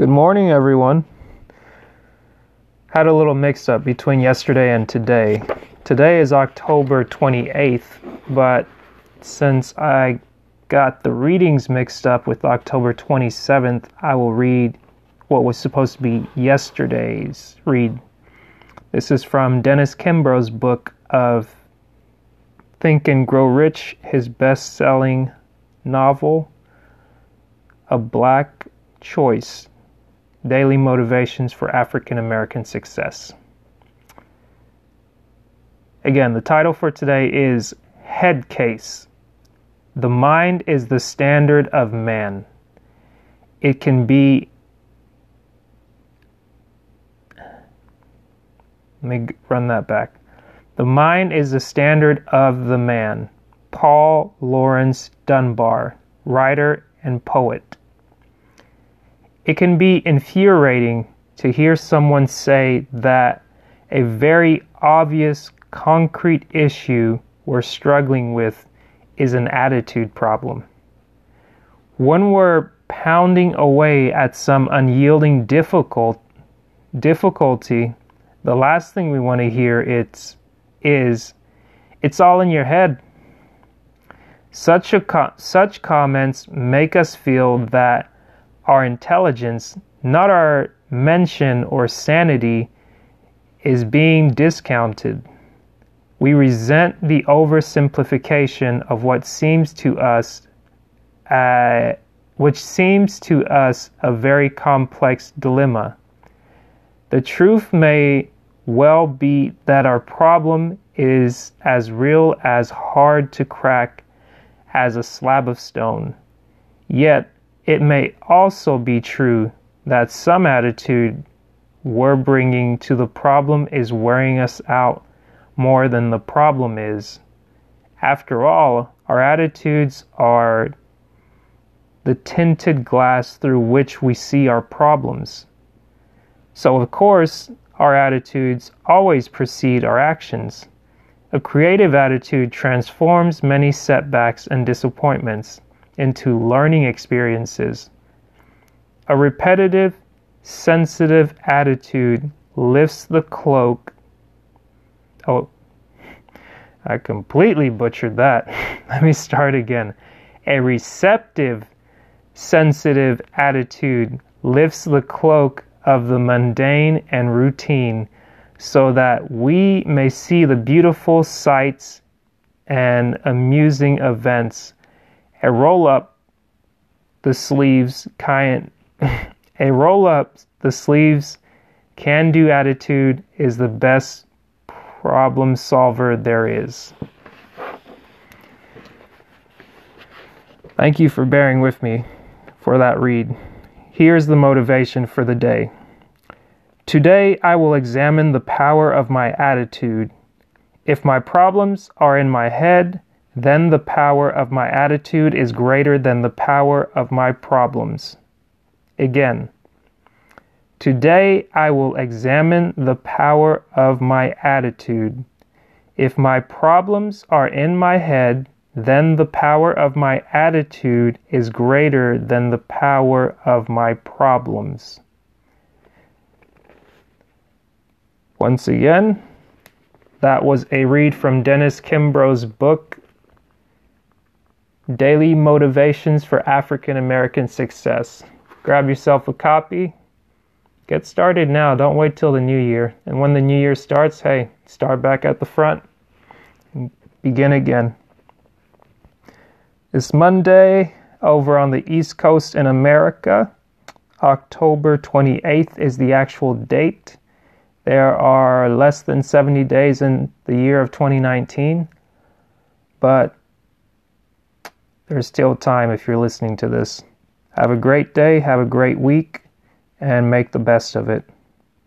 Good morning, everyone. Had a little mix up between yesterday and today. Today is October 28th, but since I got the readings mixed up with October 27th, I will read what was supposed to be yesterday's read. This is from Dennis Kimbro's book of Think and Grow Rich, his best selling novel, A Black Choice Daily Motivations for African American Success. Again, the title for today is Head Case. The mind is the standard of man. It can be. Let me run that back. The mind is the standard of the man. Paul Laurence Dunbar, writer and poet. It can be infuriating to hear someone say that a very obvious, concrete issue we're struggling with is an attitude problem. When we're pounding away at some unyielding difficult, difficulty, the last thing we want to hear it's, is, it's all in your head. Such, a, such comments make us feel that our intelligence, not our mention or sanity, is being discounted. We resent the oversimplification of what seems to us, uh, which seems to us a very complex dilemma. The truth may well be that our problem is as real as hard to crack as a slab of stone. Yet it may also be true that some attitude we're bringing to the problem is wearing us out more than the problem is. After all, our attitudes are the tinted glass through which we see our problems. So, of course, our attitudes always precede our actions. A creative attitude transforms many setbacks and disappointments into learning experiences. A repetitive, sensitive attitude lifts the cloak. Oh, I completely butchered that. Let me start again. A receptive, sensitive attitude lifts the cloak of the mundane and routine so that we may see the beautiful sights and amusing events a roll up the sleeves kind a roll up the sleeves can do attitude is the best problem solver there is. Thank you for bearing with me for that read. Here's the motivation for the day. Today I will examine the power of my attitude. If my problems are in my head, then the power of my attitude is greater than the power of my problems. Again, today I will examine the power of my attitude. If my problems are in my head, then the power of my attitude is greater than the power of my problems. Once again, that was a read from Dennis Kimbro's book, Daily Motivations for African American Success. Grab yourself a copy. Get started now. Don't wait till the new year. And when the new year starts, hey, start back at the front. and Begin again. It's Monday over on the East Coast in America. October 28th is the actual date. There are less than 70 days in the year of 2019. But there's still time if you're listening to this. Have a great day, have a great week, and make the best of it.